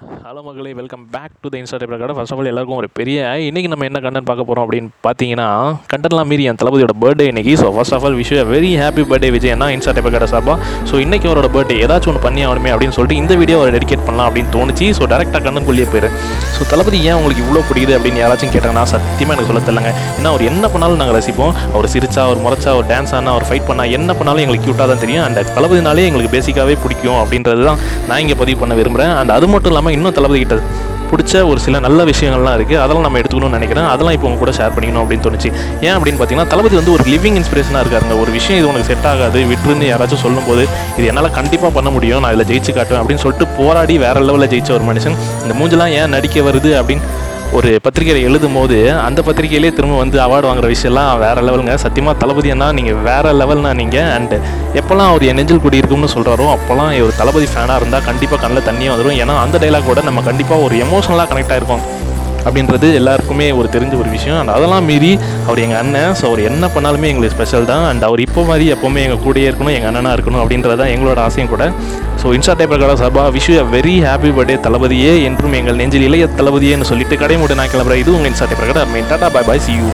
Hello மகளே welcome back to the insta type கடை first of all எல்லாருக்கும் ஒரு பெரிய இன்றைக்கி நம்ம என்ன கண்டென்ட் பார்க்க போகிறோம் அப்படின்னு பார்த்தீங்கன்னா கண்டென்ட்லாம் மீறி என் தளபதியோட பர்த்டே இன்றைக்கி so first of all wish very happy birthday Vijay என்ன இன்ஸ்டா டைப் கடை சார்பா. ஸோ இன்றைக்கி அவரோட பர்த்டே ஏதாச்சும் ஒன்று பண்ணி ஆகணுமே அப்படின்னு சொல்லிட்டு இந்த வீடியோ அவரை டெடிகேட் பண்ணலாம் அப்படின்னு தோணுச்சு. ஸோ டேரெக்டாக கண்டென்ட்குள்ளேயே போயிரு. ஸோ தளபதி ஏன் உங்களுக்கு இவ்வளோ பிடிக்குது அப்படின்னு யாராச்சும் கேட்டாங்கன்னா சத்தியமாக எனக்கு சொல்ல தெரியலங்க ஏன்னா அவர் என்ன பண்ணாலும் நாங்கள் ரசிப்போம். அவர் சிரிச்சா அவர் முறைச்சா அவர் டான்ஸ் ஆனால் அவர் ஃபைட் பண்ணால் என்ன பண்ணாலும் எங்களுக்கு க்யூட்டாக தான் தெரியும். அந்த தளபதினாலே எங்களுக்கு பேசிக்காகவே பிடிக்கும் அப்படின்றது தான் நான் இங்கே பதிவு பண்ண விரும்புகிறேன் அண்ட் அது மட்டும் இல்லாமல் இன்னும் தளபதி கிட்ட பிடிச்ச ஒரு சில நல்ல விஷயங்கள்லாம் இருக்குது அதெல்லாம் நம்ம எடுத்துக்கணும்னு நினைக்கிறேன். அதெல்லாம் இப்போ உங்க கூட ஷேர் பண்ணிக்கணும் அப்படின்னு தோணுச்சு. ஏன் அப்படின்னு பார்த்தீங்கன்னா தளபதி வந்து ஒரு லிவிங் இன்ஸ்பிரேஷனாக இருக்காருங்க. ஒரு விஷயம் இது உனக்கு செட் ஆகாது விட்டுருந்து யாராச்சும் சொல்லும்போது இது என்னால் கண்டிப்பாக பண்ண முடியும். நான் இதில் ஜெயிச்சு காட்டுவேன் அப்படின்னு சொல்லிட்டு போராடி வேறு லெவலில் ஜெயிச்ச ஒரு மனுஷன். இந்த மூஞ்செல்லாம் ஏன் நடிக்க வருது அப்படின்னு ஒரு பத்திரிகையில் எழுதும் போது அந்த பத்திரிகையிலே திரும்ப வந்து அவார்டு வாங்குற விஷயம்லாம் வேறு லெவலுங்க சத்தியமாக தளபதி அண்ணா நீங்கள் வேறு லெவல்னா நீங்கள் அண்ட் எப்போல்லாம் அவர் என் நெஞ்சில் கூடி இருக்கும்னு சொல்கிறாரோ அப்போல்லாம் ஒரு தளபதி ஃபேனாக இருந்தால் கண்டிப்பாக கண்ணில் தண்ணியும் வந்துடும் ஏன்னா அந்த டைலாக் நம்ம கண்டிப்பாக ஒரு எமோஷனலாக கனெக்ட் ஆகிருக்கோம் அப்படின்றது எல்லாருக்குமே ஒரு தெரிஞ்ச ஒரு விஷயம். அண்ட் அதெல்லாம் மீறி அவர் எங்கள் அண்ணன் ஸோ அவர் என்ன பண்ணாலுமே எங்களுக்கு ஸ்பெஷல் தான். அண்ட் அவர் இப்போ மாதிரி எப்போவுமே எங்கள் கூடயே இருக்கணும் எங்கள் அண்ணனாக இருக்கணும் அப்படின்றது தான் எங்களோட ஆசையும் கூட. ஸோ இன்ஸ்டா டைப்பர் கடை சபா wish a very happy birthday தளபதியே என்றும் எங்கள் நெஞ்சில் இளைய தளபதியேன்னு சொல்லிட்டு கடை நான் கிளம்புறேன் இது உங்கள் இன்ஸ்டா டைப்பர் கடை tata bye bye see you